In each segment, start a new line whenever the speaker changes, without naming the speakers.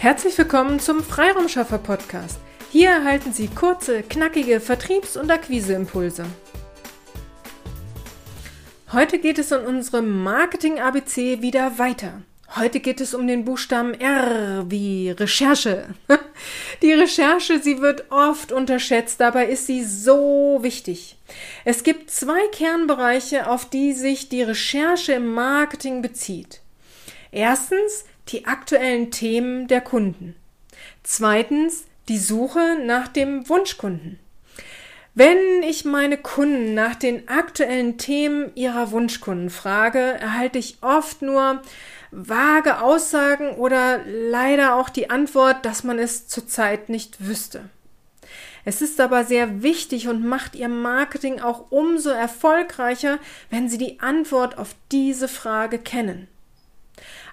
Herzlich willkommen zum Freiraumschaffer Podcast. Hier erhalten Sie kurze, knackige Vertriebs- und Akquiseimpulse. Heute geht es in unserem Marketing ABC wieder weiter. Heute geht es um den Buchstaben R wie Recherche. Die Recherche, sie wird oft unterschätzt, dabei ist sie so wichtig. Es gibt zwei Kernbereiche, auf die sich die Recherche im Marketing bezieht. Erstens die aktuellen Themen der Kunden. Zweitens die Suche nach dem Wunschkunden. Wenn ich meine Kunden nach den aktuellen Themen ihrer Wunschkunden frage, erhalte ich oft nur vage Aussagen oder leider auch die Antwort, dass man es zurzeit nicht wüsste. Es ist aber sehr wichtig und macht Ihr Marketing auch umso erfolgreicher, wenn Sie die Antwort auf diese Frage kennen.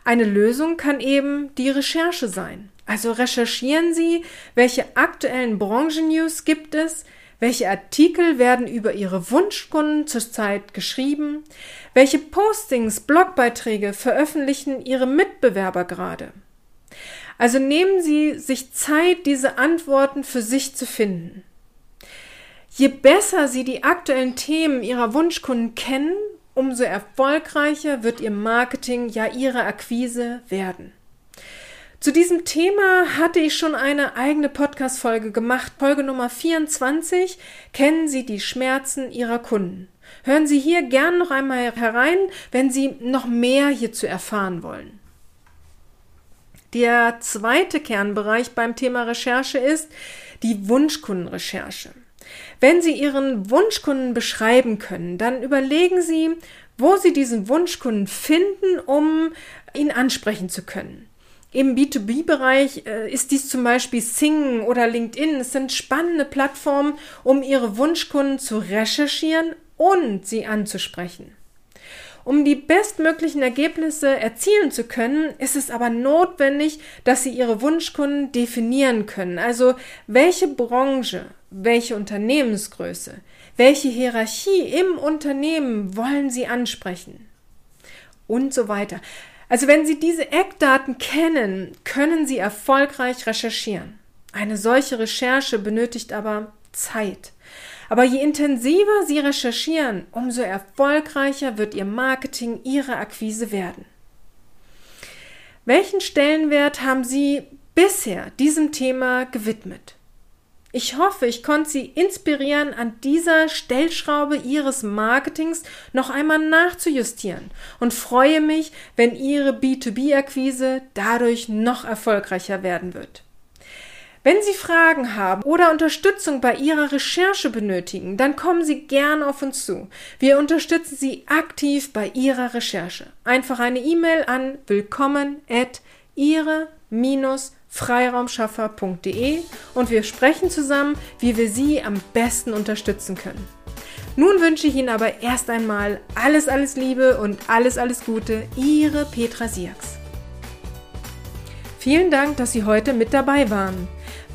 Eine Lösung kann eben die Recherche sein. Also recherchieren Sie, welche aktuellen Branchennews gibt es, welche Artikel werden über Ihre Wunschkunden zurzeit geschrieben, welche Postings, Blogbeiträge veröffentlichen Ihre Mitbewerber gerade. Also nehmen Sie sich Zeit, diese Antworten für sich zu finden. Je besser Sie die aktuellen Themen Ihrer Wunschkunden kennen, umso erfolgreicher wird Ihr Marketing, ja Ihre Akquise werden. Zu diesem Thema hatte ich schon eine eigene Podcast-Folge gemacht. Folge Nummer 24. Kennen Sie die Schmerzen Ihrer Kunden? Hören Sie hier gern noch einmal herein, wenn Sie noch mehr hierzu erfahren wollen. Der zweite Kernbereich beim Thema Recherche ist die Wunschkundenrecherche. Wenn Sie Ihren Wunschkunden beschreiben können, dann überlegen Sie, wo Sie diesen Wunschkunden finden, um ihn ansprechen zu können. Im B2B-Bereich äh, ist dies zum Beispiel Sing oder LinkedIn. Es sind spannende Plattformen, um Ihre Wunschkunden zu recherchieren und sie anzusprechen. Um die bestmöglichen Ergebnisse erzielen zu können, ist es aber notwendig, dass Sie Ihre Wunschkunden definieren können. Also welche Branche, welche Unternehmensgröße, welche Hierarchie im Unternehmen wollen Sie ansprechen und so weiter. Also wenn Sie diese Eckdaten kennen, können Sie erfolgreich recherchieren. Eine solche Recherche benötigt aber Zeit. Aber je intensiver Sie recherchieren, umso erfolgreicher wird Ihr Marketing, Ihre Akquise werden. Welchen Stellenwert haben Sie bisher diesem Thema gewidmet? Ich hoffe, ich konnte Sie inspirieren, an dieser Stellschraube Ihres Marketings noch einmal nachzujustieren und freue mich, wenn Ihre B2B-Akquise dadurch noch erfolgreicher werden wird. Wenn Sie Fragen haben oder Unterstützung bei Ihrer Recherche benötigen, dann kommen Sie gern auf uns zu. Wir unterstützen Sie aktiv bei Ihrer Recherche. Einfach eine E-Mail an willkommen at ihre-freiraumschaffer.de und wir sprechen zusammen, wie wir Sie am besten unterstützen können. Nun wünsche ich Ihnen aber erst einmal alles, alles Liebe und alles, alles Gute. Ihre Petra Siaks. Vielen Dank, dass Sie heute mit dabei waren.